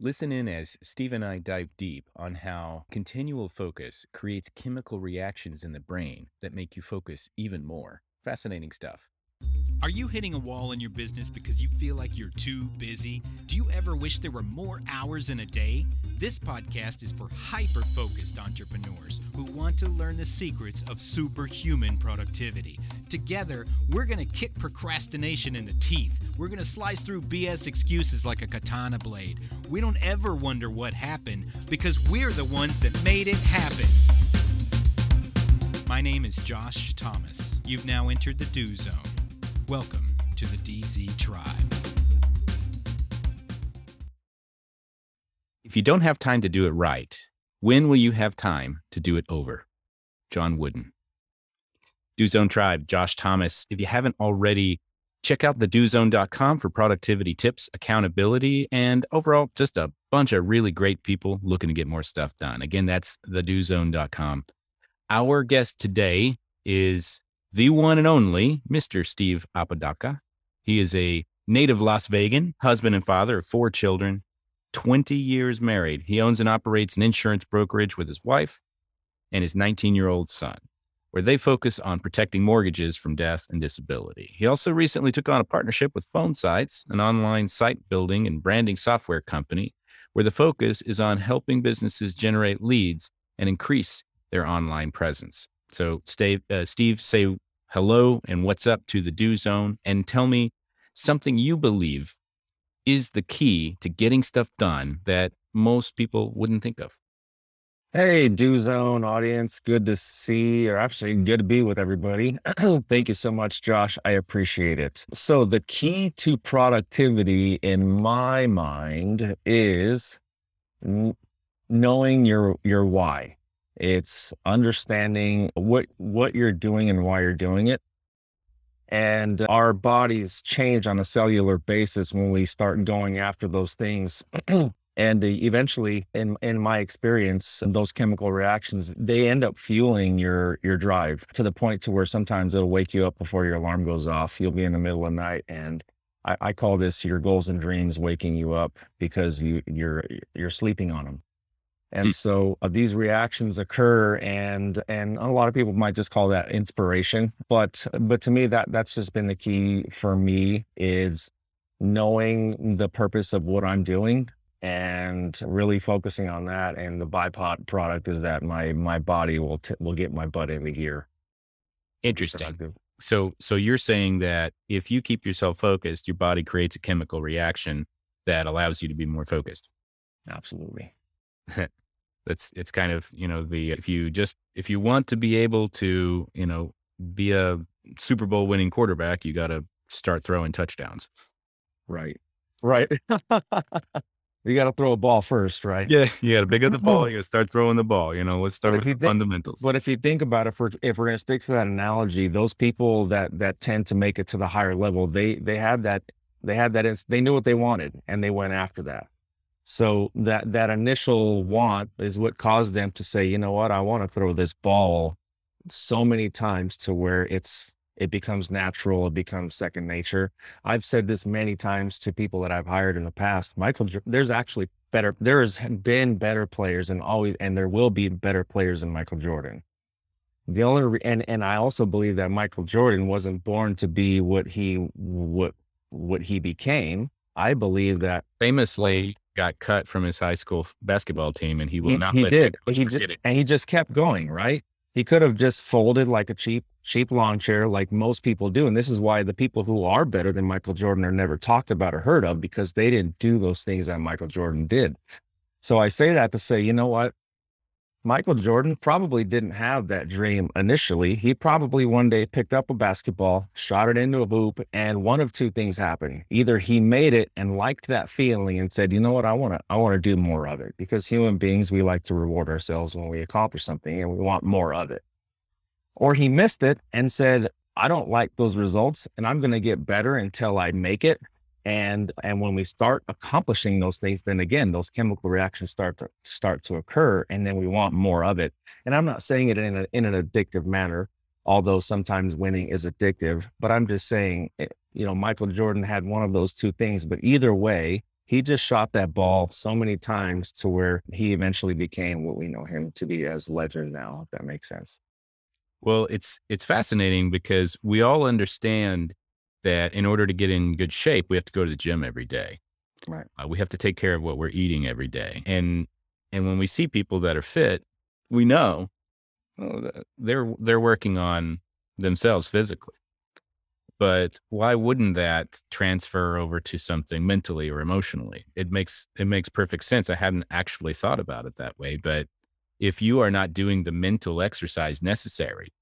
Listen in as Steve and I dive deep on how continual focus creates chemical reactions in the brain that make you focus even more. Fascinating stuff. Are you hitting a wall in your business because you feel like you're too busy? Do you ever wish there were more hours in a day? This podcast is for hyper focused entrepreneurs who want to learn the secrets of superhuman productivity. Together, we're going to kick procrastination in the teeth. We're going to slice through BS excuses like a katana blade. We don't ever wonder what happened because we're the ones that made it happen. My name is Josh Thomas. You've now entered the Do Zone. Welcome to the DZ Tribe. If you don't have time to do it right, when will you have time to do it over? John Wooden. Do Zone Tribe, Josh Thomas. If you haven't already, check out the dozone.com for productivity tips, accountability, and overall just a bunch of really great people looking to get more stuff done. Again, that's the dozone.com. Our guest today is the one and only Mr. Steve Apodaca. He is a native Las Vegan, husband and father of four children, 20 years married. He owns and operates an insurance brokerage with his wife and his 19 year old son where they focus on protecting mortgages from death and disability. He also recently took on a partnership with Phone Sites, an online site building and branding software company, where the focus is on helping businesses generate leads and increase their online presence. So, Steve, uh, Steve, say hello and what's up to the Do Zone and tell me something you believe is the key to getting stuff done that most people wouldn't think of. Hey, Do Zone audience. Good to see, or actually, good to be with everybody. Thank you so much, Josh. I appreciate it. So, the key to productivity in my mind is knowing your your why. It's understanding what what you're doing and why you're doing it. And our bodies change on a cellular basis when we start going after those things. And eventually in in my experience those chemical reactions they end up fueling your your drive to the point to where sometimes it'll wake you up before your alarm goes off. You'll be in the middle of the night and I, I call this your goals and dreams waking you up because you you're you're sleeping on them and mm. so uh, these reactions occur and and a lot of people might just call that inspiration but but to me that that's just been the key for me is knowing the purpose of what i'm doing and really focusing on that. And the bipod product is that my my body will t- will get my butt in the gear. Interesting. So so you're saying that if you keep yourself focused, your body creates a chemical reaction that allows you to be more focused. Absolutely. That's it's kind of you know the if you just if you want to be able to you know be a Super Bowl winning quarterback, you got to start throwing touchdowns. Right. Right. You got to throw a ball first, right? Yeah, you got to pick up the ball. You got to start throwing the ball. You know, let's start with the think, fundamentals. But if you think about it, if we're if we're going to stick to that analogy, those people that that tend to make it to the higher level, they they had that they had that they knew what they wanted and they went after that. So that that initial want is what caused them to say, you know what, I want to throw this ball so many times to where it's it becomes natural it becomes second nature. I've said this many times to people that i've hired in the past michael there's actually better there has been better players and always and there will be better players than michael jordan. The only and and i also believe that michael jordan wasn't born to be what he what what he became. I believe that famously got cut from his high school basketball team and he will he, not he let did he just, and he just kept going right he could have just folded like a cheap cheap lawn chair like most people do. And this is why the people who are better than Michael Jordan are never talked about or heard of because they didn't do those things that Michael Jordan did. So I say that to say, you know what? Michael Jordan probably didn't have that dream initially. He probably one day picked up a basketball, shot it into a hoop, and one of two things happened. Either he made it and liked that feeling and said, "You know what? I want to I want to do more of it." Because human beings, we like to reward ourselves when we accomplish something and we want more of it. Or he missed it and said, "I don't like those results and I'm going to get better until I make it." And and when we start accomplishing those things then again those chemical reactions start to start to occur and then we want more of it and i'm not saying it in, a, in an addictive manner although sometimes winning is addictive but i'm just saying eh, you know michael jordan had one of those two things but either way he just shot that ball so many times to where he eventually became what we know him to be as legend now, if that makes sense. Well, it's it's fascinating because we all understand that in order to get in good shape, we have to go to the gym every day. Right. Uh, we have to take care of what we're eating every day. And and when we see people that are fit, we know oh, they're they're working on themselves physically. But why wouldn't that transfer over to something mentally or emotionally? It makes it makes perfect sense. I hadn't actually thought about it that way, but if you are not doing the mental exercise necessary,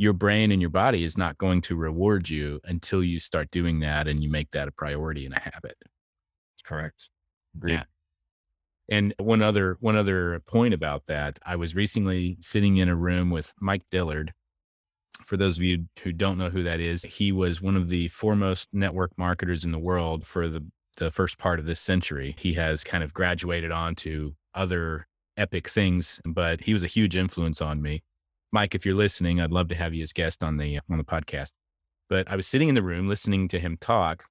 your brain and your body is not going to reward you until you start doing that and you make that a priority and a habit. Correct. Agreed. Yeah. And one other one other point about that, I was recently sitting in a room with Mike Dillard. For those of you who don't know who that is, he was one of the foremost network marketers in the world for the the first part of this century. He has kind of graduated on to other epic things, but he was a huge influence on me. Mike, if you're listening, I'd love to have you as guest on the on the podcast. But I was sitting in the room listening to him talk,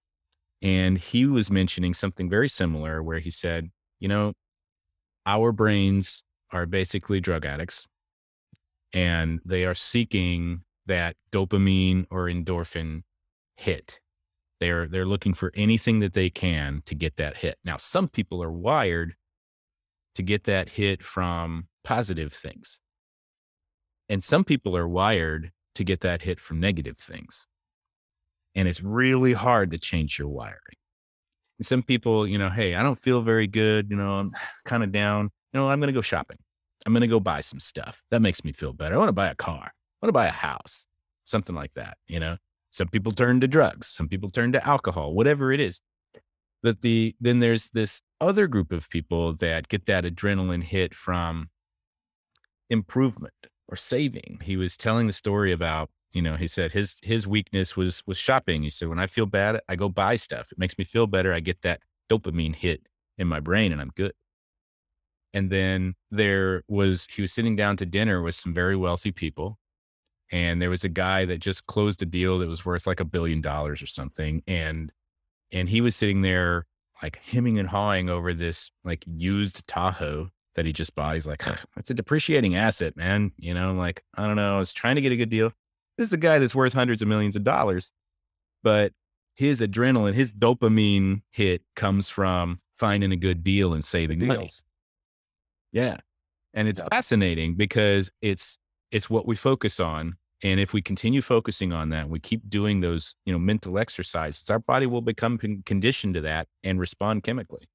and he was mentioning something very similar where he said, you know, our brains are basically drug addicts and they are seeking that dopamine or endorphin hit. They're they're looking for anything that they can to get that hit. Now, some people are wired to get that hit from positive things. And some people are wired to get that hit from negative things. And it's really hard to change your wiring some people, you know, hey, I don't feel very good. You know, I'm kind of down. You know, I'm going to go shopping. I'm going to go buy some stuff. That makes me feel better. I want to buy a car. I want to buy a house, something like that. You know, some people turn to drugs. Some people turn to alcohol, whatever it is. That the, then there's this other group of people that get that adrenaline hit from improvement or saving. He was telling the story about you know he said his his weakness was was shopping. He said when i feel bad i go buy stuff. It makes me feel better. I get that dopamine hit in my brain and i'm good. And then there was he was sitting down to dinner with some very wealthy people and there was a guy that just closed a deal that was worth like a billion dollars or something and and he was sitting there like hemming and hawing over this like used tahoe that he just bought he's like it's a depreciating asset man you know I'm like i don't know i was trying to get a good deal this is a guy that's worth hundreds of millions of dollars, but his adrenaline, his dopamine hit comes from finding a good deal and saving Deals. money. Yeah. And it's fascinating because it's it's what we focus on. And if we continue focusing on that, we keep doing those, you know, mental exercises, our body will become conditioned to that and respond chemically.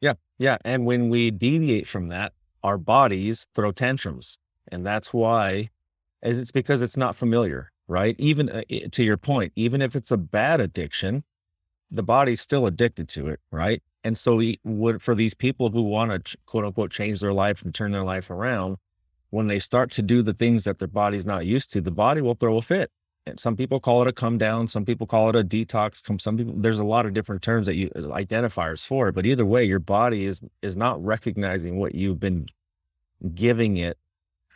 Yeah. Yeah. And when we deviate from that, our bodies throw tantrums. And that's why it's because it's not familiar, right? Even uh, to your point, even if it's a bad addiction, the body's still addicted to it, right? And so, we would for these people who want to quote unquote change their life and turn their life around, when they start to do the things that their body's not used to, the body will throw a fit. Some people call it a come down, some people call it a detox. Some people, there's a lot of different terms that you uh, identifiers for it. But either way, your body is is not recognizing what you've been giving it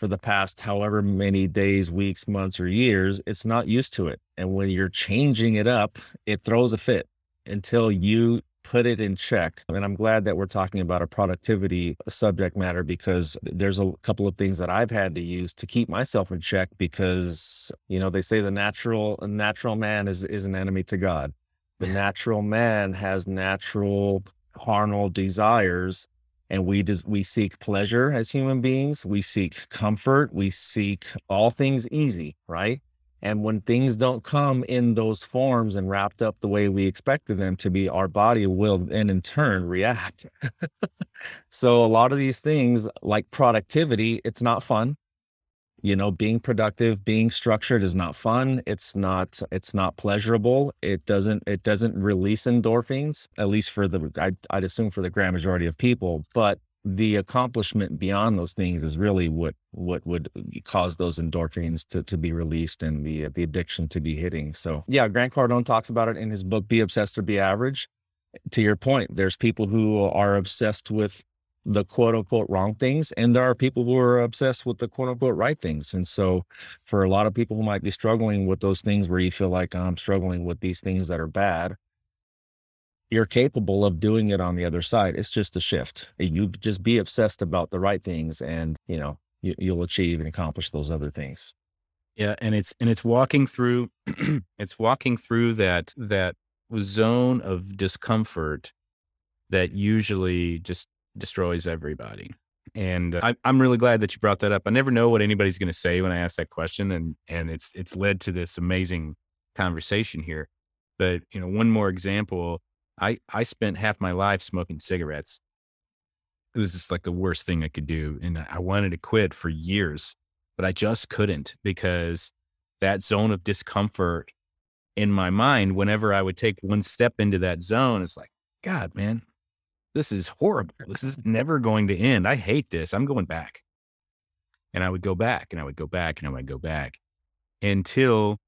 for the past however many days, weeks, months, or years, it's not used to it. And when you're changing it up, it throws a fit until you put it in check. And I'm glad that we're talking about a productivity uh, subject matter because there's a couple of things that I've had to use to keep myself in check because, you know, they say the natural natural man is is an enemy to God. The natural man has natural carnal desires and we des- we seek pleasure as human beings we seek comfort we seek all things easy right and when things don't come in those forms and wrapped up the way we expected them to be our body will then in turn react. So a lot of these things like productivity it's not fun. You know being productive being structured is not fun. It's not it's not pleasurable. It doesn't it doesn't release endorphins at least for the I'd, I'd assume for the grand majority of people. But the accomplishment beyond those things is really what what would uh, cause those endorphins to, to be released and the uh, the addiction to be hitting so yeah grant cardone talks about it in his book be obsessed or be average to your point there's people who are obsessed with the quote unquote wrong things. And there are people who are obsessed with the quote unquote right things. And so, for a lot of people who might be struggling with those things where you feel like I'm struggling with these things that are bad, you're capable of doing it on the other side. It's just a shift. You just be obsessed about the right things and, you know, you, you'll achieve and accomplish those other things. Yeah, and it's and it's walking through it's walking through that that zone of discomfort that usually just destroys everybody. And uh, I, I'm really glad that you brought that up. I never know what anybody's going to say when I ask that question, and and it's it's led to this amazing conversation here. But you know, one more example. I I spent half my life smoking cigarettes. It was just like the worst thing I could do, and I wanted to quit for years but I just couldn't because that zone of discomfort in my mind, whenever I would take one step into that zone, it's like, God, man, this is horrible. This is never going to end. I hate this. I'm going back. And I would go back and I would go back and I would go back until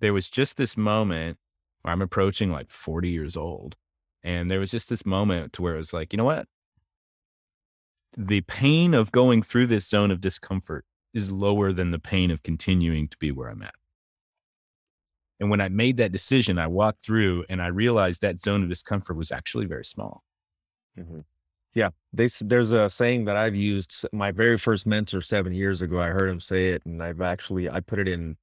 there was just this moment where I'm approaching like 40 years old. And there was just this moment to where it was like, you know what? The pain of going through this zone of discomfort is lower than the pain of continuing to be where I'm at. And when I made that decision, I walked through and I realized that zone of discomfort was actually very small. Mm-hmm. Yeah, they, there's a saying that I've used. My very first mentor seven years ago, I heard him say it, and I've actually I put it in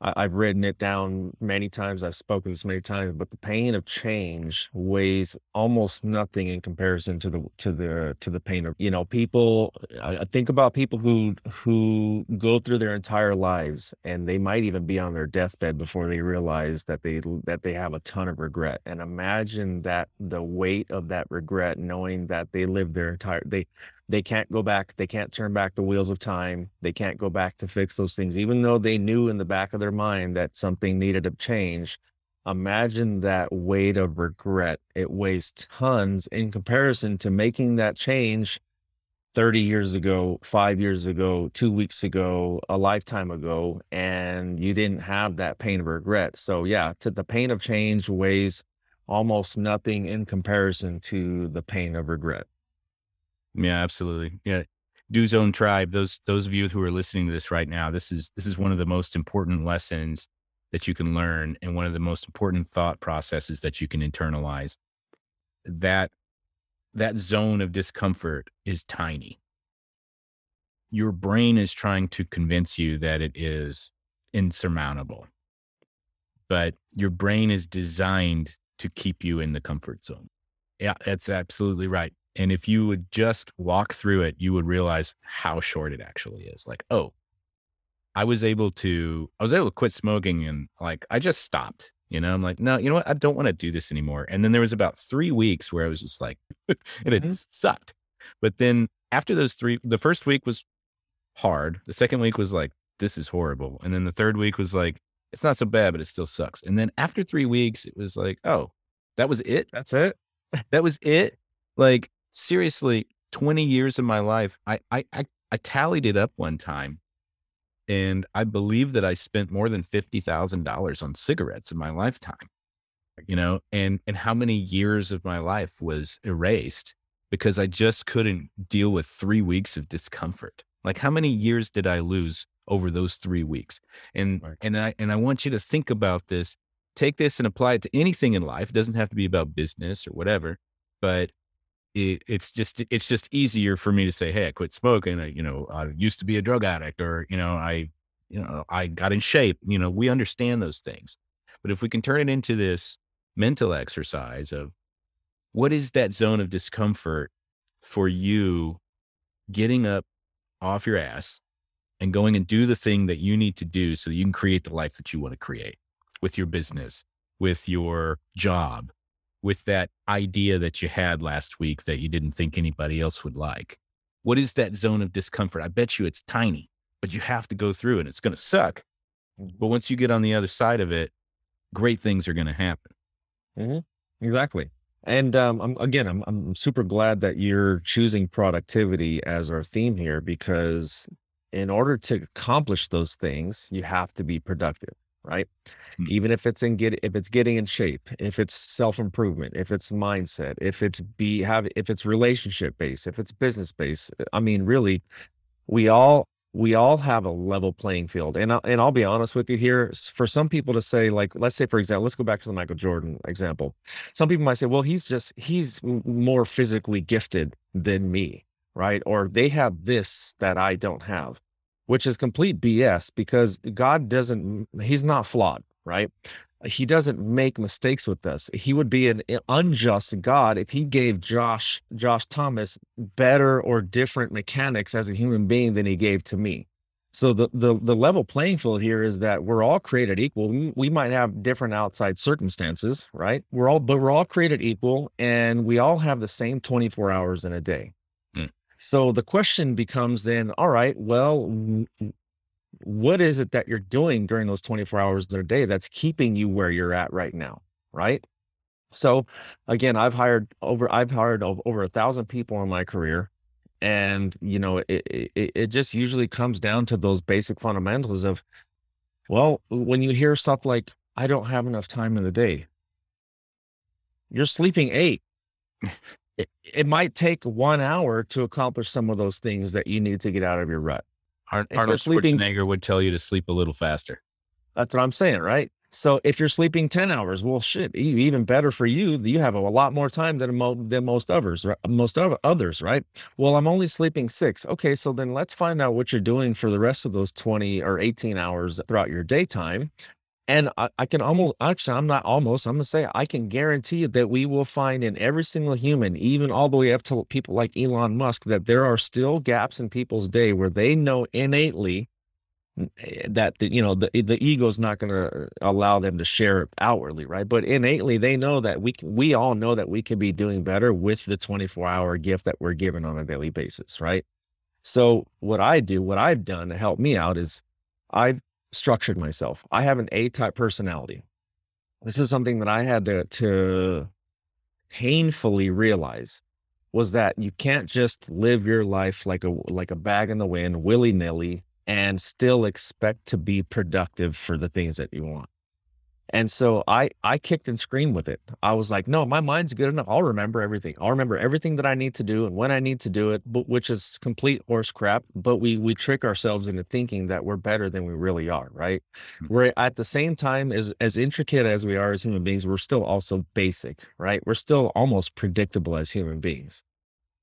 I, have written it down many times. I've spoken this many times, but the pain of change weighs almost nothing in comparison to the to the to the pain of you know people. I, I think about people who who go through their entire lives and they might even be on their deathbed before they realize that they that they have a ton of regret. And imagine that the weight of that regret, knowing that they lived their entire they they can't go back they can't turn back the wheels of time they can't go back to fix those things. Even though they knew in the back of their mind that something needed to change imagine that weight of regret. It weighs tons in comparison to making that change 30 years ago 5 years ago 2 weeks ago a lifetime ago and you didn't have that pain of regret. So yeah to the pain of change weighs almost nothing in comparison to the pain of regret yeah, absolutely. Yeah. Do Zone Tribe, those those of you who are listening to this right now, this is this is one of the most important lessons that you can learn and one of the most important thought processes that you can internalize. That that zone of discomfort is tiny. Your brain is trying to convince you that it is insurmountable. But your brain is designed to keep you in the comfort zone. Yeah, that's absolutely right. And if you would just walk through it, you would realize how short it actually is. Like, oh, I was able to, I was able to quit smoking and like, I just stopped, you know, I'm like, no, you know what? I don't want to do this anymore. And then there was about three weeks where I was just like, and it mm-hmm. sucked. But then after those three, the first week was hard. The second week was like, this is horrible. And then the third week was like, it's not so bad, but it still sucks. And then after three weeks, it was like, oh, that was it. That's it. that was it. Like seriously, 20 years of my life, I, I, I, I tallied it up one time and I believe that I spent more than $50,000 on cigarettes in my lifetime, you know, and, and how many years of my life was erased because I just couldn't deal with three weeks of discomfort. Like how many years did I lose over those three weeks? And, right. and I, and I want you to think about this, take this and apply it to anything in life. It doesn't have to be about business or whatever, but it, it's just it's just easier for me to say, hey, I quit smoking. I, you know, I used to be a drug addict, or you know, I, you know, I got in shape. You know, we understand those things, but if we can turn it into this mental exercise of what is that zone of discomfort for you getting up off your ass and going and do the thing that you need to do so that you can create the life that you want to create with your business, with your job, with that idea that you had last week that you didn't think anybody else would like? What is that zone of discomfort? I bet you it's tiny, but you have to go through and it's going to suck. But once you get on the other side of it, great things are going to happen. Mm-hmm. Exactly. And um, I'm, again, I'm, I'm super glad that you're choosing productivity as our theme here because in order to accomplish those things, you have to be productive right? Mm-hmm. Even if it's in get if it's getting in shape, if it's self improvement, if it's mindset, if it's be have if it's relationship based, if it's business based. I mean, really, we all we all have a level playing field. And, I, and I'll be honest with you here. For some people to say, like, let's say, for example, let's go back to the Michael Jordan example. Some people might say, well, he's just, he's more physically gifted than me, right? Or they have this that I don't have, which is complete BS because God doesn't, he's not flawed, right? he doesn't make mistakes with us. He would be an eh, unjust God if he gave Josh Josh Thomas better or different mechanics as a human being than he gave to me. So the the the level playing field here is that we're all created equal. We, we might have different outside circumstances, right? We're all but we're all created equal and we all have the same 24 hours in a day. So the question becomes then, all right, well, what is it that you're doing during those 24 hours of a day that's keeping you where you're at right now? Right? So again i've hired over i've hired over a thousand people in my career and you know it, it, it just usually comes down to those basic fundamentals of well when you hear stuff like i don't have enough time in the day you're sleeping eight it, it might take one hour to accomplish some of those things that you need to get out of your rut Arnold sleeping, Schwarzenegger would tell you to sleep a little faster. That's what I'm saying, right? So if you're sleeping 10 hours, well, shit, even better for you. You have a lot more time than, mo- than most others, right? most of others, right? Well, I'm only sleeping six. Okay, so then let's find out what you're doing for the rest of those 20 or 18 hours throughout your daytime. And I, I, can almost actually, I'm not almost, I'm gonna say I can guarantee that we will find in every single human, even all the way up to people like Elon Musk, that there are still gaps in people's day where they know innately eh, that the, you know the the ego is not going to allow them to share it outwardly, right? But innately, they know that we can, we all know that we can be doing better with the 24 hour gift that we're given on a daily basis, right? So what I do, what I've done to help me out is I've structured myself. I have an A type personality. This is something that I had to, to painfully realize was that you can't just live your life like a like a bag in the wind, willy nilly, and still expect to be productive for the things that you want. And so I I kicked and screamed with it. I was like, no, my mind's good enough. I'll remember everything. I'll remember everything that I need to do and when I need to do it, but which is complete horse crap. But we we trick ourselves into thinking that we're better than we really are, right? Mm-hmm. We're at the same time as as intricate as we are as human beings, we're still also basic, right? We're still almost predictable as human beings.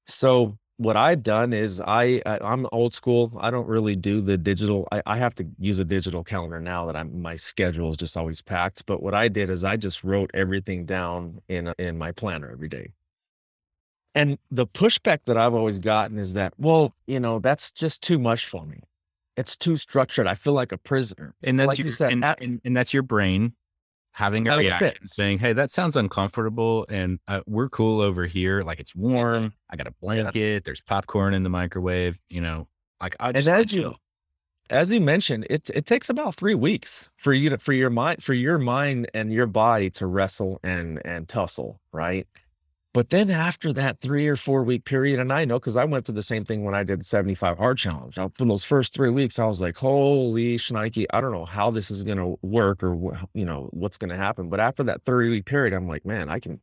So what I've done is I, I am old school. I don't really do the digital. I, I have to use a digital calendar now that I'm my schedule is just always packed. But what I did is I just wrote everything down in in my planner every day. And the pushback that I've always gotten is that, well, you know, that's just too much for me. It's too structured. I feel like a prisoner. And that's like your, you said, and, and, and that's your brain having a reaction saying, Hey, that sounds uncomfortable. And uh, we're cool over here. Like it's warm. I got a blanket. There's popcorn in the microwave, you know, like I just, and as you, as you mentioned, it, it takes about three weeks for you to, for your mind, for your mind and your body to wrestle and, and tussle. Right. But then after that three or four week period, and I know because I went through the same thing when I did 75 hard challenge. For those first three weeks, I was like, holy shnikey, I don't know how this is going to work or, you know, what's going to happen. But after that 30 week period, I'm like, man, I can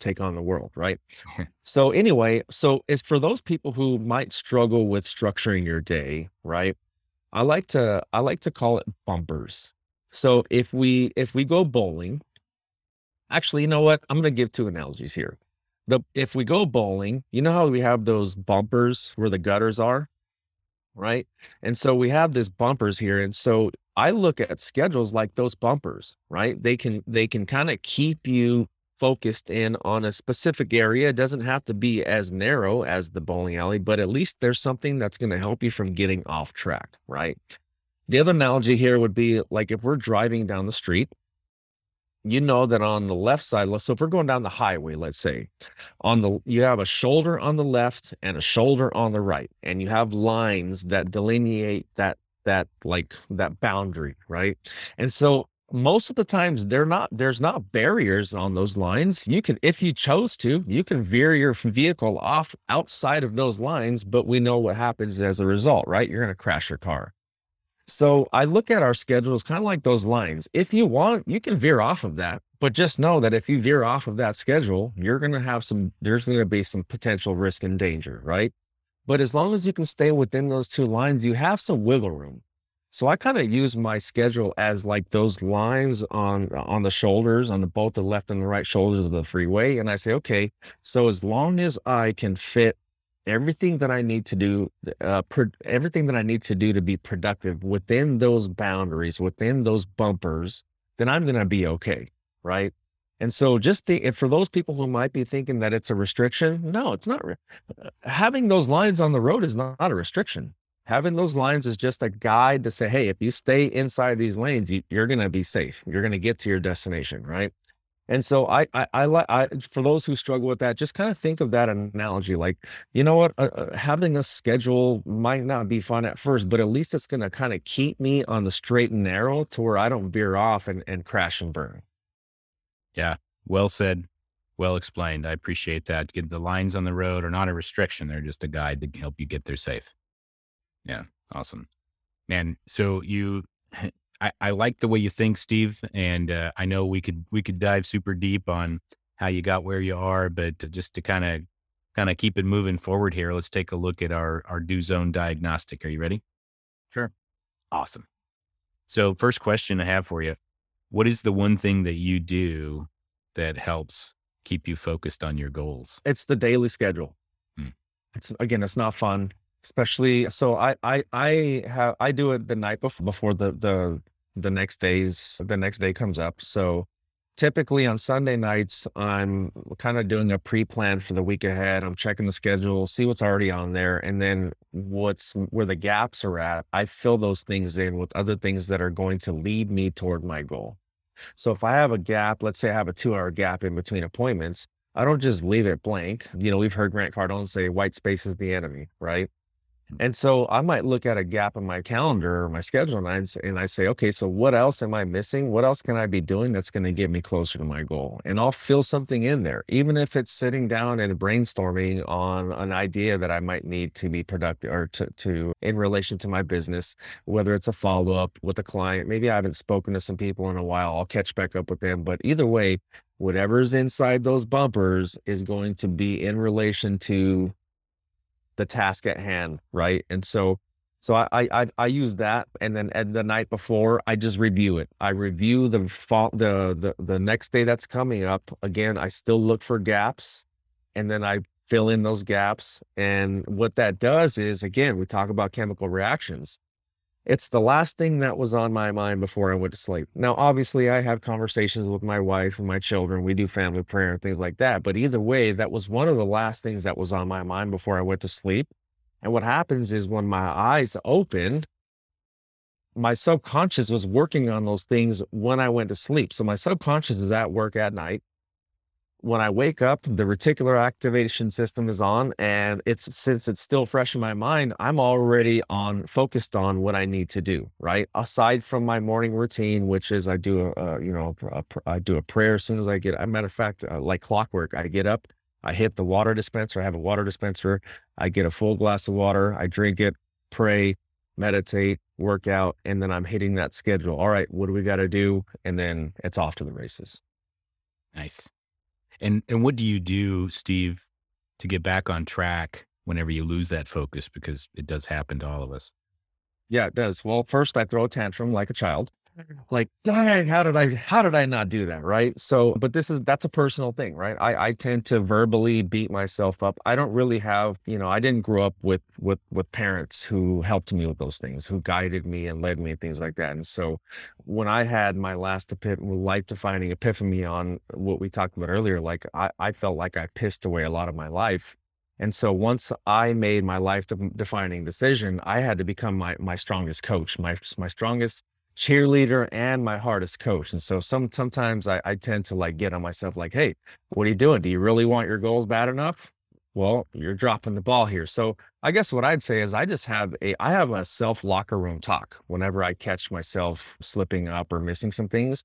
take on the world. Right. so, anyway, so it's for those people who might struggle with structuring your day. Right. I like to, I like to call it bumpers. So if we, if we go bowling, Actually, you know what? I'm going to give two analogies here. The if we go bowling, you know how we have those bumpers where the gutters are, right? And so we have these bumpers here, and so I look at schedules like those bumpers, right? They can they can kind of keep you focused in on a specific area. It doesn't have to be as narrow as the bowling alley, but at least there's something that's going to help you from getting off track, right? The other analogy here would be like if we're driving down the street you know that on the left side, so if we're going down the highway, let's say, on the you have a shoulder on the left and a shoulder on the right, and you have lines that delineate that that like that boundary, right? And so most of the times they're not there's not barriers on those lines. You can if you chose to, you can veer your vehicle off outside of those lines, but we know what happens as a result, right? You're going to crash your car. So I look at our schedules kind of like those lines. If you want, you can veer off of that, but just know that if you veer off of that schedule, you're going to have some, there's going to be some potential risk and danger, right? But as long as you can stay within those two lines, you have some wiggle room. So I kind of use my schedule as like those lines on on the shoulders, on the both the left and the right shoulders of the freeway. And I say, okay, so as long as I can fit everything that I need to do, uh, everything that I need to do to be productive within those boundaries, within those bumpers, then I'm going to be okay. Right. And so just the, for those people who might be thinking that it's a restriction, no, it's not. Re- uh, having those lines on the road is not, not a restriction. Having those lines is just a guide to say, hey, if you stay inside these lanes, you, you're going to be safe. You're going to get to your destination. Right. And so I, I, I like, I, for those who struggle with that, just kind of think of that analogy. Like, you know what, uh, uh, having a schedule might not be fun at first, but at least it's going to kind of keep me on the straight and narrow to where I don't veer off and, and crash and burn. Yeah. Well said. Well explained. I appreciate that. Get the lines on the road are not a restriction. They're just a guide to help you get there safe. Yeah. Awesome. Man. So you I, I like the way you think, Steve, and uh, I know we could we could dive super deep on how you got where you are, but just to kind of kind of keep it moving forward here, let's take a look at our our do zone diagnostic. Are you ready? Sure. Awesome. So, first question I have for you: What is the one thing that you do that helps keep you focused on your goals? It's the daily schedule. Hmm. It's again, it's not fun especially so i i i have i do it the night before before the the the next days the next day comes up. So typically on sunday nights i'm kind of doing a pre-plan for the week ahead. I'm checking the schedule see what's already on there and then what's where the gaps are at i fill those things in with other things that are going to lead me toward my goal. So if i have a gap let's say i have a two hour gap in between appointments i don't just leave it blank. You know we've heard grant cardone say white space is the enemy right and so I might look at a gap in my calendar or my schedule and I, and I say, okay, so what else am I missing? What else can I be doing that's going to get me closer to my goal? And I'll fill something in there, even if it's sitting down and brainstorming on an idea that I might need to be productive or to, to in relation to my business, whether it's a follow up with a client. Maybe I haven't spoken to some people in a while. I'll catch back up with them. But either way, whatever's inside those bumpers is going to be in relation to the task at hand, right? And so so I I I use that, and then at the night before, I just review it. I review the the the the next day that's coming up. Again, I still look for gaps, and then I fill in those gaps. And what that does is, again, we talk about chemical reactions. It's the last thing that was on my mind before I went to sleep. Now, obviously, I have conversations with my wife and my children. We do family prayer and things like that. But either way, that was one of the last things that was on my mind before I went to sleep. And what happens is when my eyes opened, my subconscious was working on those things when I went to sleep. So my subconscious is at work at night when I wake up, the reticular activation system is on, and it's since it's still fresh in my mind, I'm already on focused on what I need to do. Right, aside from my morning routine, which is I do a, you know a, I do a prayer as soon as I get. A matter of fact, uh, like clockwork, I get up, I hit the water dispenser. I have a water dispenser. I get a full glass of water. I drink it, pray, meditate, work out, and then I'm hitting that schedule. All right, what do we got to do? And then it's off to the races. Nice. And and what do you do, Steve, to get back on track whenever you lose that focus? Because it does happen to all of us. Yeah, it does. Well, first I throw a tantrum like a child like how did i how did i not do that right? So but this is that's a personal thing right? I i tend to verbally beat myself up. I don't really have you know i didn't grow up with with with parents who helped me with those things who guided me and led me and things like that. And so when i had my last life defining epiphany on what we talked about earlier like i i felt like i pissed away a lot of my life. And so once I made my life defining decision, I had to become my my strongest coach, my my strongest cheerleader and my hardest coach. And so some sometimes I, I tend to like get on myself like, hey, what are you doing? Do you really want your goals bad enough? Well, you're dropping the ball here. So I guess what I'd say is I just have a I have a self locker room talk whenever I catch myself slipping up or missing some things.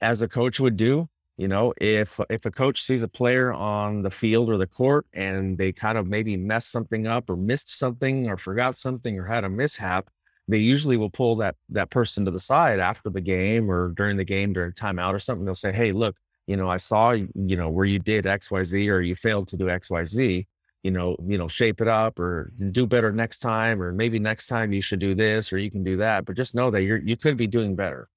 As a coach would do, you know, if if a coach sees a player on the field or the court and they kind of maybe messed something up or missed something or forgot something or had a mishap, they usually will pull that that person to the side after the game or during the game during timeout or something. They'll say, "Hey, look, you know, I saw you know where you did X, Y, Z, or you failed to do X, Y, Z. you know, you know, shape it up or do better next time, or maybe next time you should do this or you can do that. But just know that you're you could be doing better.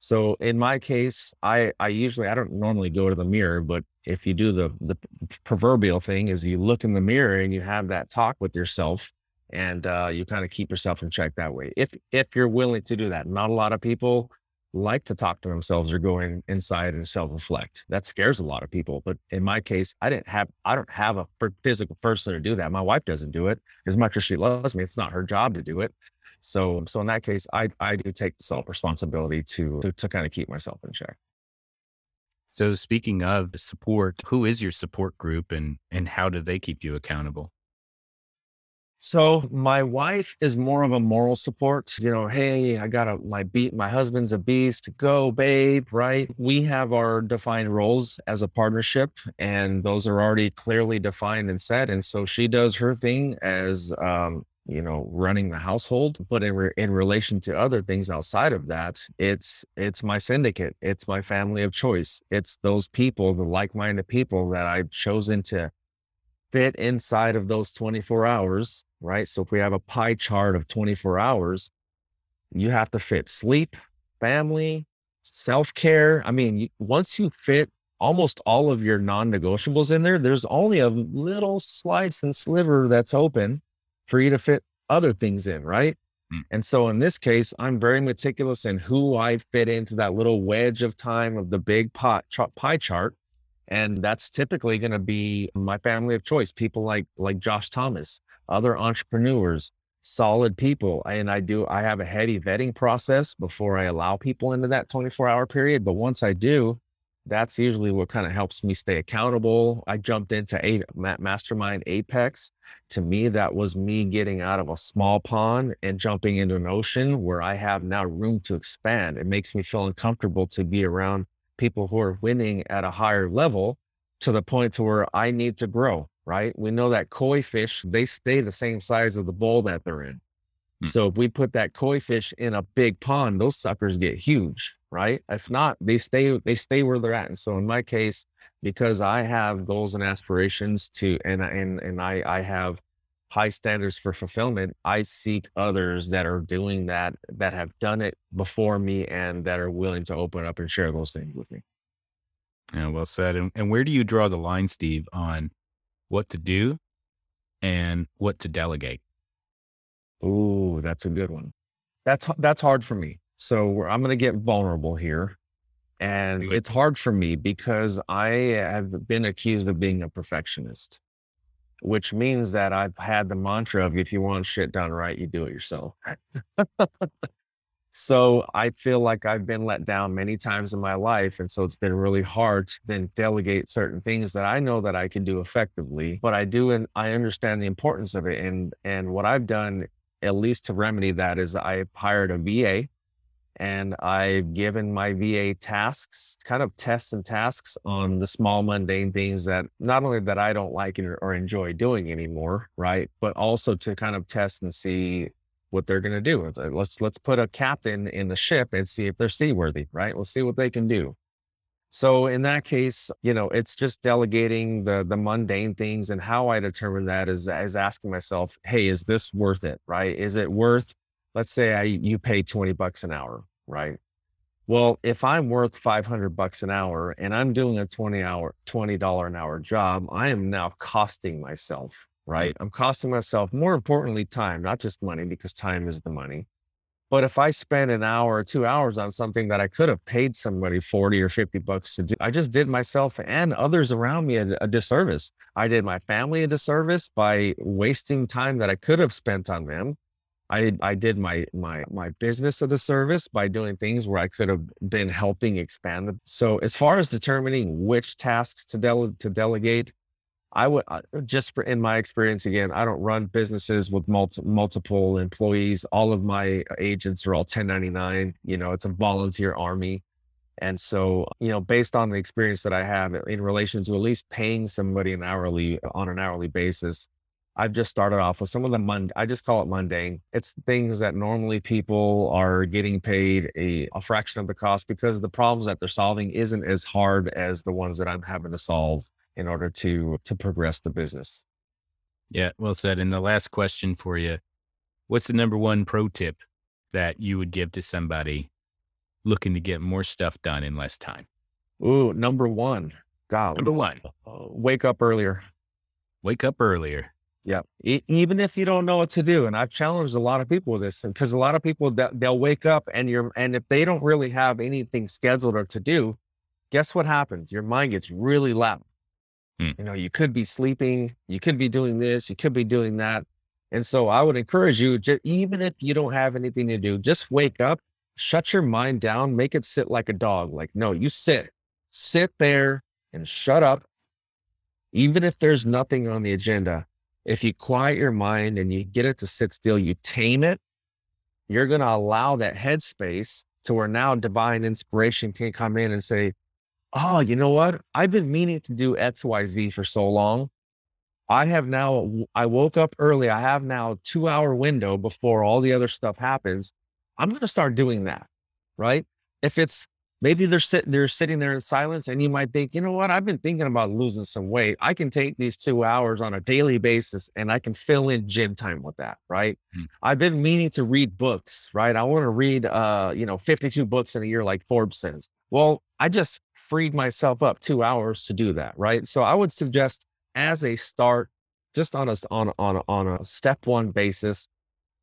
So in my case, I I usually I don't normally go to the mirror, but if you do the the proverbial thing is you look in the mirror and you have that talk with yourself and uh, you kind of keep yourself in check that way. If if you're willing to do that, not a lot of people like to talk to themselves or go in, inside and self reflect. That scares a lot of people. But in my case, I didn't have I don't have a physical person to do that. My wife doesn't do it as much as she loves me. It's not her job to do it. So so in that case, I I do take self responsibility to, to to kind of keep myself in check. So speaking of support, who is your support group and and how do they keep you accountable? So my wife is more of a moral support. You know, hey, I got a my beat. My husband's a beast. Go, babe. Right? We have our defined roles as a partnership, and those are already clearly defined and set. And so she does her thing as um, you know running the household but in, re- in relation to other things outside of that it's it's my syndicate it's my family of choice it's those people the like-minded people that i've chosen to fit inside of those 24 hours right? So if we have a pie chart of 24 hours, you have to fit sleep, family, self care. I mean, once you fit almost all of your non negotiables in there, there's only a little slice and sliver that's open for you to fit other things in, right? Mm. And so in this case, I'm very meticulous in who I fit into that little wedge of time of the big pot, pie chart. And that's typically going to be my family of choice, people like like Josh Thomas, other entrepreneurs, solid people. And I do, I have a heady vetting process before I allow people into that 24 hour period. But once I do, that's usually what kind of helps me stay accountable. I jumped into a mastermind Apex. To me, that was me getting out of a small pond and jumping into an ocean where I have now room to expand. It makes me feel uncomfortable to be around people who are winning at a higher level to the point to where I need to grow right? We know that koi fish, they stay the same size of the bowl that they're in. Hmm. So if we put that koi fish in a big pond, those suckers get huge, right? If not, they stay they stay where they're at. And so in my case, because I have goals and aspirations to and and and I I have high standards for fulfillment, I seek others that are doing that that have done it before me and that are willing to open up and share those things with me. Yeah, well said. And, and where do you draw the line, Steve, on what to do and what to delegate? Ooh, that's a good one. That's that's hard for me. So I'm going to get vulnerable here. And it's hard for me because I have been accused of being a perfectionist, which means that I've had the mantra of if you want shit done right, you do it yourself. So I feel like I've been let down many times in my life. And so it's been really hard to then delegate certain things that I know that I can do effectively, but I do and I understand the importance of it. And and what I've done, at least to remedy that, is I've hired a VA and I've given my VA tasks, kind of tests and tasks on the small mundane things that not only that I don't like or enjoy doing anymore, right? But also to kind of test and see what they're going to do. with it. Let's let's put a captain in the ship and see if they're seaworthy, right? We'll see what they can do. So in that case, you know, it's just delegating the the mundane things and how I determine that is is asking myself, hey, is this worth it? Right? Is it worth, let's say I you pay 20 bucks an hour, right? Well, if I'm worth 500 bucks an hour and I'm doing a 20 hour, $20 an hour job, I am now costing myself right? Mm-hmm. I'm costing myself, more importantly, time, not just money, because time is the money. But if I spend an hour or two hours on something that I could have paid somebody 40 or 50 bucks to do, I just did myself and others around me a, a disservice. I did my family a disservice by wasting time that I could have spent on them. I, I did my my my business a disservice by doing things where I could have been helping expand them. So as far as determining which tasks to dele- to delegate, I would uh, just for in my experience again, I don't run businesses with multi, multiple employees. All of my agents are all 1099. You know, it's a volunteer army. And so, you know, based on the experience that I have in relation to at least paying somebody an hourly on an hourly basis, I've just started off with some of the mund. I just call it mundane. It's things that normally people are getting paid a, a fraction of the cost because the problems that they're solving isn't as hard as the ones that I'm having to solve in order to to progress the business. Yeah, well said. And the last question for you What's the number one pro tip that you would give to somebody looking to get more stuff done in less time? Ooh, number one. God, Number one, uh, wake up earlier. wake up earlier. Yeah. E- even if you don't know what to do. And I've challenged a lot of people with this because a lot of people that they'll wake up and you're, and if they don't really have anything scheduled or to do, guess what happens? Your mind gets really loud. Hmm. You know, you could be sleeping, you could be doing this, you could be doing that. And so I would encourage you, just, even if you don't have anything to do, just wake up, shut your mind down, make it sit like a dog. Like, no, you sit, sit there and shut up. Even if there's nothing on the agenda, if you quiet your mind and you get it to sit still, you tame it, you're going to allow that headspace to where now divine inspiration can come in and say, Oh, you know what? I've been meaning to do XYZ for so long. I have now, I woke up early. I have now two hour window before all the other stuff happens. I'm going to start doing that. Right. If it's maybe they're sitting, they're sitting there in silence and you might think, you know what? I've been thinking about losing some weight. I can take these two hours on a daily basis and I can fill in gym time with that. Right. Hmm. I've been meaning to read books. Right. I want to read, uh, you know, 52 books in a year, like Forbes says. Well, I just freed myself up two hours to do that. Right. So I would suggest as a start, just on a, on, on, on a step one basis,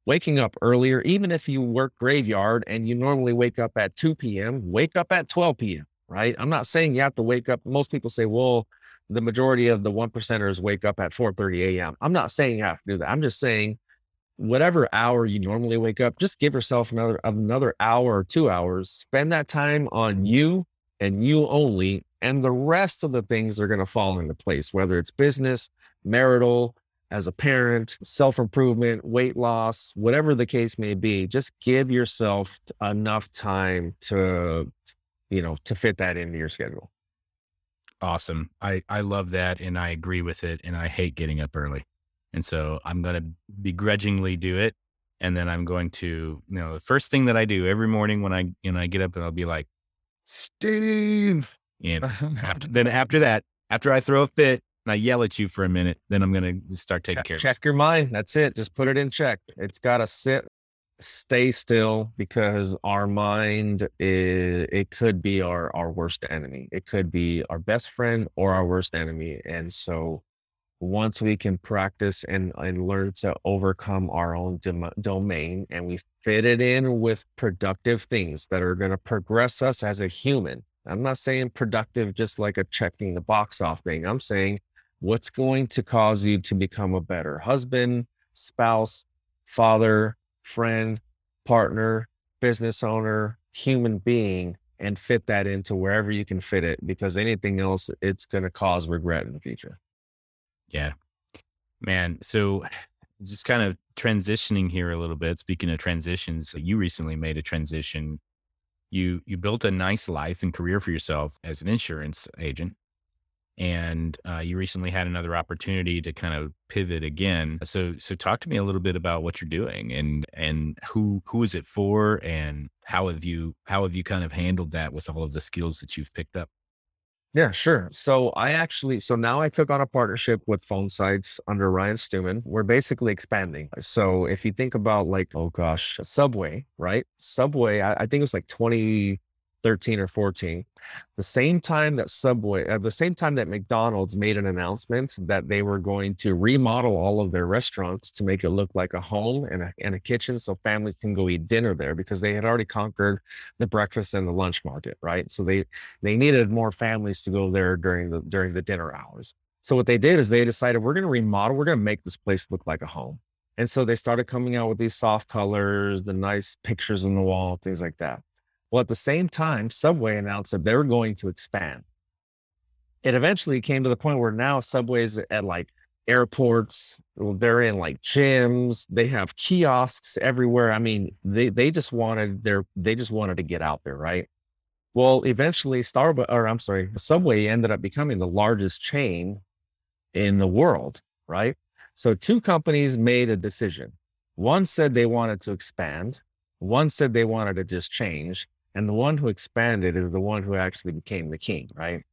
waking up earlier, even if you work graveyard and you normally wake up at 2 p.m., wake up at 12 p.m., right? I'm not saying you have to wake up. Most people say, well, the majority of the one percenters wake up at 4:30 a.m. I'm not saying you have to do that. I'm just saying whatever hour you normally wake up, just give yourself another another hour or two hours. Spend that time on you and you only, and the rest of the things are going to fall into place, whether it's business, marital, as a parent, self improvement, weight loss, whatever the case may be, just give yourself enough time to, you know, to fit that into your schedule. Awesome. I, I love that and I agree with it. And I hate getting up early. And so I'm going to begrudgingly do it. And then I'm going to, you know, the first thing that I do every morning when I, you know, I get up and I'll be like, Steve. And after, then after that, after I throw a fit and I yell at you for a minute, then I'm going to start taking care of check your mind. That's it. Just put it in check. It's got to sit, stay still because our mind is, it could be our, our worst enemy. It could be our best friend or our worst enemy. And so once we can practice and, and learn to overcome our own dom- domain and we fit it in with productive things that are going to progress us as a human. I'm not saying productive just like a checking the box off thing. I'm saying what's going to cause you to become a better husband, spouse, father, friend, partner, business owner, human being, and fit that into wherever you can fit it because anything else, it's going to cause regret in the future. Yeah. Man, so just kind of transitioning here a little bit. Speaking of transitions, you recently made a transition. You you built a nice life and career for yourself as an insurance agent, and uh, you recently had another opportunity to kind of pivot again. So so talk to me a little bit about what you're doing and and who who is it for and how have you how have you kind of handled that with all of the skills that you've picked up? Yeah, sure. So I actually, so now I took on a partnership with Phone Sites under Ryan Stewman. We're basically expanding. So if you think about like, oh gosh, Subway, right? Subway, I, I think it was like 2013 or 14. The same time that Subway, at the same time that McDonald's made an announcement that they were going to remodel all of their restaurants to make it look like a home and a, and a kitchen so families can go eat dinner there because they had already conquered the breakfast and the lunch market, right? So they they needed more families to go there during the during the dinner hours. So what they did is they decided we're going to remodel, we're going to make this place look like a home. And so they started coming out with these soft colors, the nice pictures on the wall, things like that. Well, at the same time, Subway announced that they were going to expand. It eventually came to the point where now Subway's at like airports, they're in like gyms, they have kiosks everywhere. I mean, they they just wanted their they just wanted to get out there, right? Well, eventually Starbucks, or I'm sorry, Subway ended up becoming the largest chain in the world, right? So two companies made a decision. One said they wanted to expand. One said they wanted to just change. And the one who expanded is the one who actually became the king, right?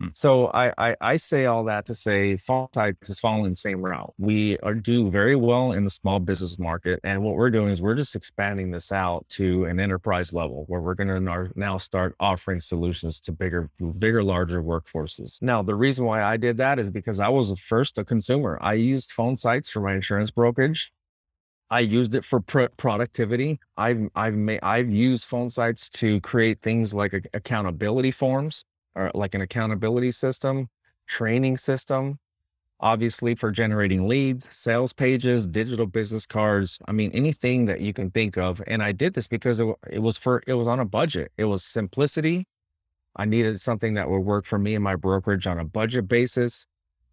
Hmm. So I, I, I say all that to say phone sites is following the same route. We are do very well in the small business market, and what we're doing is we're just expanding this out to an enterprise level where we're going to now start offering solutions to bigger, bigger, larger workforces. Now, the reason why I did that is because I was the first a consumer. I used phone sites for my insurance brokerage. I used it for pr- productivity. I've I've made I've used phone sites to create things like a, accountability forms or like an accountability system, training system, obviously for generating leads, sales pages, digital business cards. I mean, anything that you can think of. And I did this because it, it was for it was on a budget. It was simplicity. I needed something that would work for me and my brokerage on a budget basis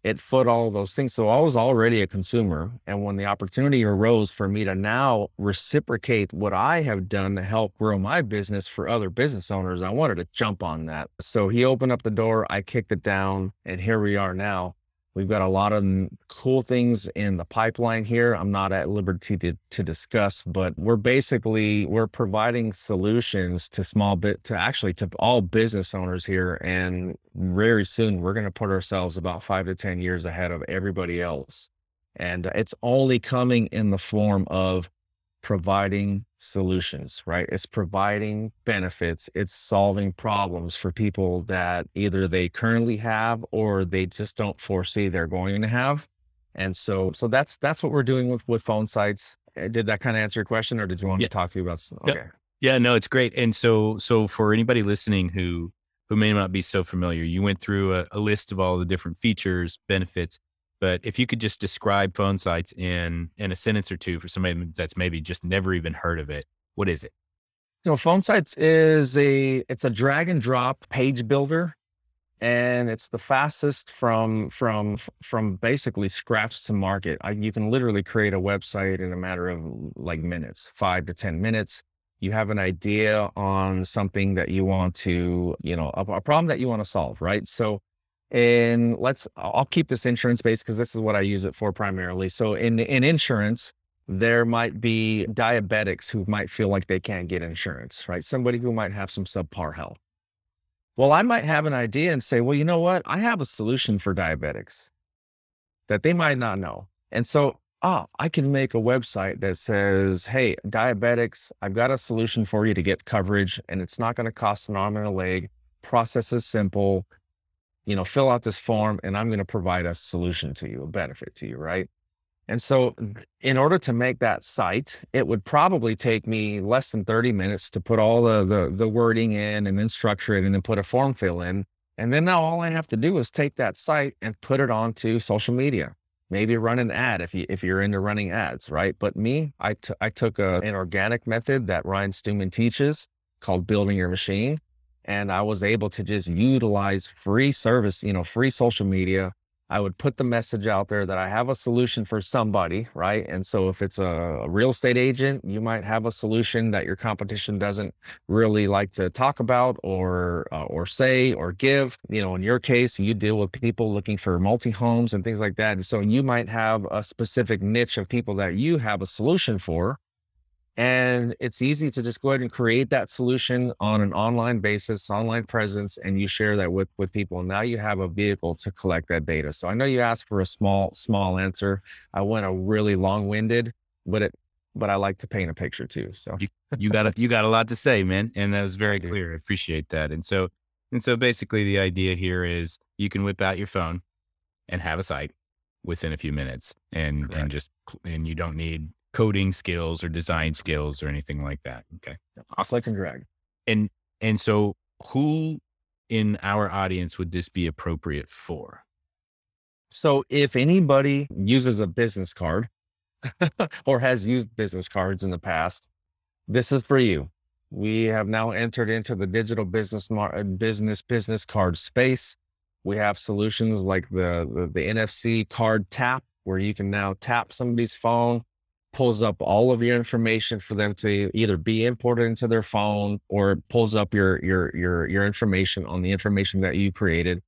it foot all those things. So I was already a consumer. And when the opportunity arose for me to now reciprocate what I have done to help grow my business for other business owners, I wanted to jump on that. So he opened up the door, I kicked it down, and here we are now. We've got a lot of cool things in the pipeline here. I'm not at liberty to, to discuss, but we're basically we're providing solutions to small bit to actually to all business owners here. And very soon we're going to put ourselves about five to 10 years ahead of everybody else. And it's only coming in the form of providing solutions, right? It's providing benefits. It's solving problems for people that either they currently have or they just don't foresee they're going to have. And so, so that's that's what we're doing with with phone sites. Uh, did that kind of answer your question, or did you want yeah. to talk to you about? Okay. Yeah, no, it's great. And so, so for anybody listening who who may not be so familiar, you went through a, a list of all the different features, benefits. But if you could just describe phone sites in in a sentence or two for somebody that's maybe just never even heard of it, what is it? So phone sites is a it's a drag and drop page builder and it's the fastest from from from basically scratch to market. I, you can literally create a website in a matter of like minutes, 5 to 10 minutes. You have an idea on something that you want to, you know, a, a problem that you want to solve, right? So and let's I'll keep this insurance based because this is what I use it for primarily. So in in insurance, there might be diabetics who might feel like they can't get insurance, right? Somebody who might have some subpar health. Well, I might have an idea and say, well, you know what? I have a solution for diabetics that they might not know. And so, ah, I can make a website that says, hey, diabetics, I've got a solution for you to get coverage and it's not going to cost an arm and a leg. Process is simple you know, fill out this form and I'm going to provide a solution to you, a benefit to you, right? And so, in order to make that site, it would probably take me less than 30 minutes to put all the, the, the wording in and then structure it and then put a form fill in. And then now all I have to do is take that site and put it onto social media. Maybe run an ad if you if you're into running ads, right? But me, I, t- I took a, an organic method that Ryan Stewman teaches called building your machine and I was able to just utilize free service, you know, free social media. I would put the message out there that I have a solution for somebody, right? And so if it's a real estate agent, you might have a solution that your competition doesn't really like to talk about or uh, or say or give. You know, in your case, you deal with people looking for multi homes and things like that. And so you might have a specific niche of people that you have a solution for and it's easy to just go ahead and create that solution on an online basis, online presence, and you share that with, with people. Now you have a vehicle to collect that data. So I know you asked for a small, small answer. I went a really long winded, but it, but I like to paint a picture too. So you, you got a, you got a lot to say, man. And that was very clear. I appreciate that. And so, and so basically the idea here is you can whip out your phone and have a site within a few minutes and, and just, and you don't need coding skills or design skills or anything like that. Okay. Awesome. Click and drag. And and so who in our audience would this be appropriate for? So if anybody uses a business card or has used business cards in the past, this is for you. We have now entered into the digital business mar- uh, business business card space. We have solutions like the, the the NFC card tap, where you can now tap somebody's phone pulls up all of your information for them to either be imported into their phone or pulls up your your your your information on the information that you created.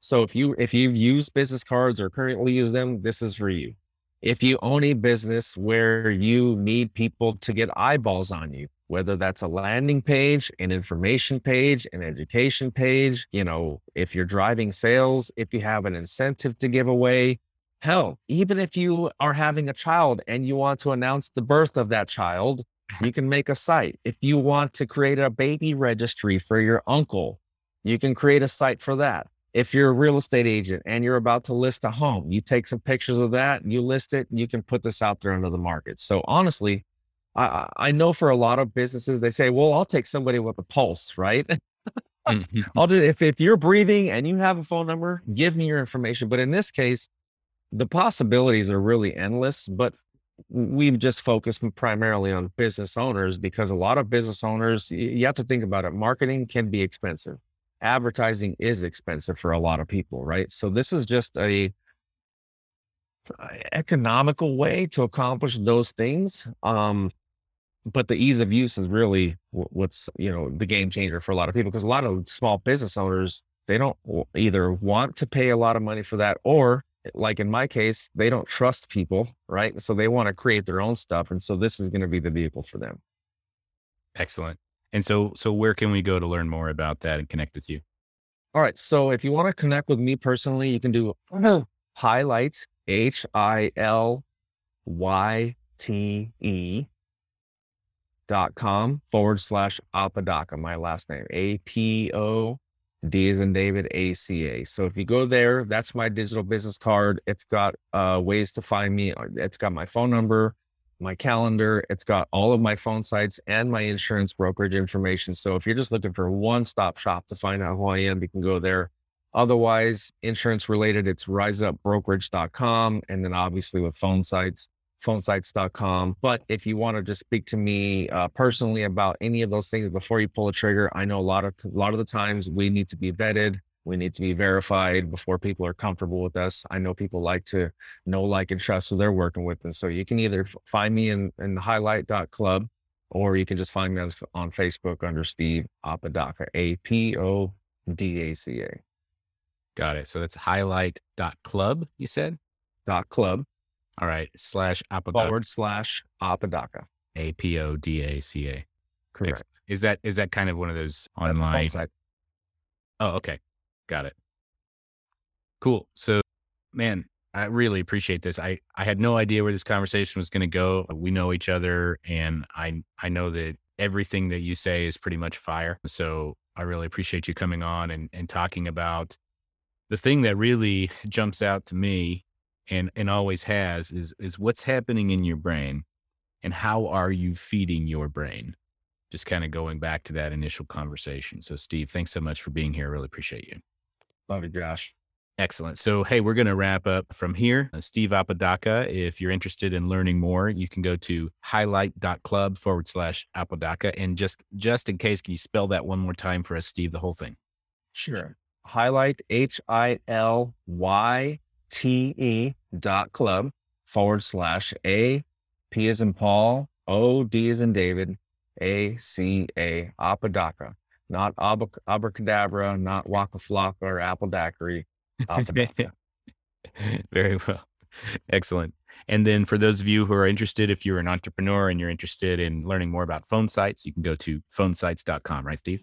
So if you if you use business cards or currently use them, this is for you. If you own a business where you need people to get eyeballs on you, whether that's a landing page, an information page, an education page, you know, if you're driving sales, if you have an incentive to give away, hell, even if you are having a child and you want to announce the birth of that child, you can make a site. If you want to create a baby registry for your uncle, you can create a site for that. If you're a real estate agent and you're about to list a home, you take some pictures of that, you list it, and you can put this out there into the market. So honestly, I, I know for a lot of businesses, they say, well, I'll take somebody with a pulse, right? Mm-hmm. I'll just, if, if you're breathing and you have a phone number, give me your information. But in this case, the possibilities are really endless, but we've just focused primarily on business owners because a lot of business owners, you have to think about it. Marketing can be expensive. Advertising is expensive for a lot of people, right? So this is just a economical way to accomplish those things. Um, but the ease of use is really what's you know the game changer for a lot of people because a lot of small business owners they don't either want to pay a lot of money for that or like in my case, they don't trust people, right? So they want to create their own stuff. And so this is going to be the vehicle for them. Excellent. And so, so where can we go to learn more about that and connect with you? All right. So if you want to connect with me personally, you can do hilyte, H I L Y T E dot com forward slash Apodaca, my last name, A P O D is in David ACA. So if you go there, that's my digital business card. It's got uh, ways to find me. It's got my phone number, my calendar. It's got all of my phone sites and my insurance brokerage information. So if you're just looking for one stop shop to find out who I am, you can go there. Otherwise, insurance related, it's riseupbrokerage.com. And then obviously with phone sites, phonesites.com. But if you want to just speak to me uh, personally about any of those things before you pull a trigger, I know a lot of a lot of the times we need to be vetted. We need to be verified before people are comfortable with us. I know people like to know, like, and trust who they're working with. And so you can either find me in, in the hilyte.club or you can just find me on, on Facebook under Steve Apodaca, A P O D A C A. Got it. So that's hilyte.club, you said? Dot club. All right. Slash Apodaca. Forward slash Apodaca. A P O D A C A. Correct. Is that is that kind of one of those online? Oh, okay. Got it. Cool. So, man, I really appreciate this. I I had no idea where this conversation was going to go. We know each other, and I I know that everything that you say is pretty much fire. So I really appreciate you coming on and and talking about the thing that really jumps out to me and and always has is is what's happening in your brain and how are you feeding your brain? Just kind of going back to that initial conversation. So steve thanks so much for being here. I really appreciate you. Love you josh. Excellent. So hey we're going to wrap up from here. Uh, steve apodaca if you're interested in learning more you can go to hilyte.club forward slash apodaca. And just just in case can you spell that one more time for us steve the whole thing? Sure. Hilyte h-i-l-y te dot club forward slash a p is in Paul o d is in David a c a apodaca. Not ab- abracadabra not waka flocka or apple daiquiri very well. Excellent. And then for those of you who are interested if you're an entrepreneur and you're interested in learning more about phone sites you can go to phonesites.com right steve?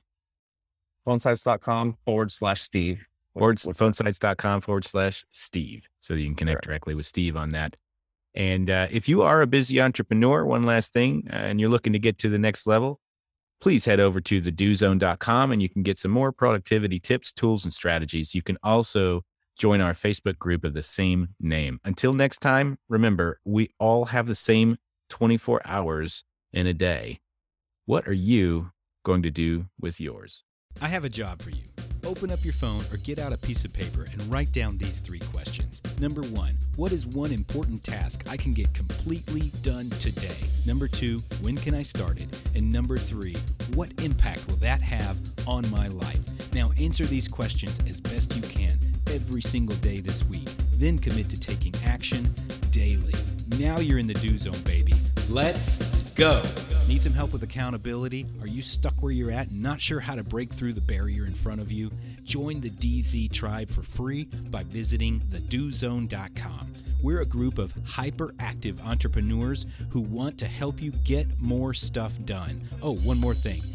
Phonesites.com forward slash steve forward phonesites.com forward slash Steve. So you can connect directly with Steve on that. And uh, if you are a busy entrepreneur, one last thing, uh, and you're looking to get to the next level, please head over to thedozone.com and you can get some more productivity tips, tools, and strategies. You can also join our Facebook group of the same name. Until next time, remember, we all have the same 24 hours in a day. What are you going to do with yours? I have a job for you open up your phone or get out a piece of paper and write down these three questions. Number one, what is one important task I can get completely done today? Number two, when can I start it? And number three, what impact will that have on my life? Now answer these questions as best you can every single day this week. Then commit to taking action daily. Now you're in the do zone, baby. Let's go. Need some help with accountability? Are you stuck where you're at and not sure how to break through the barrier in front of you? Join the DZ tribe for free by visiting thedozone.com. We're a group of hyperactive entrepreneurs who want to help you get more stuff done. Oh, one more thing.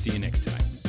See you next time.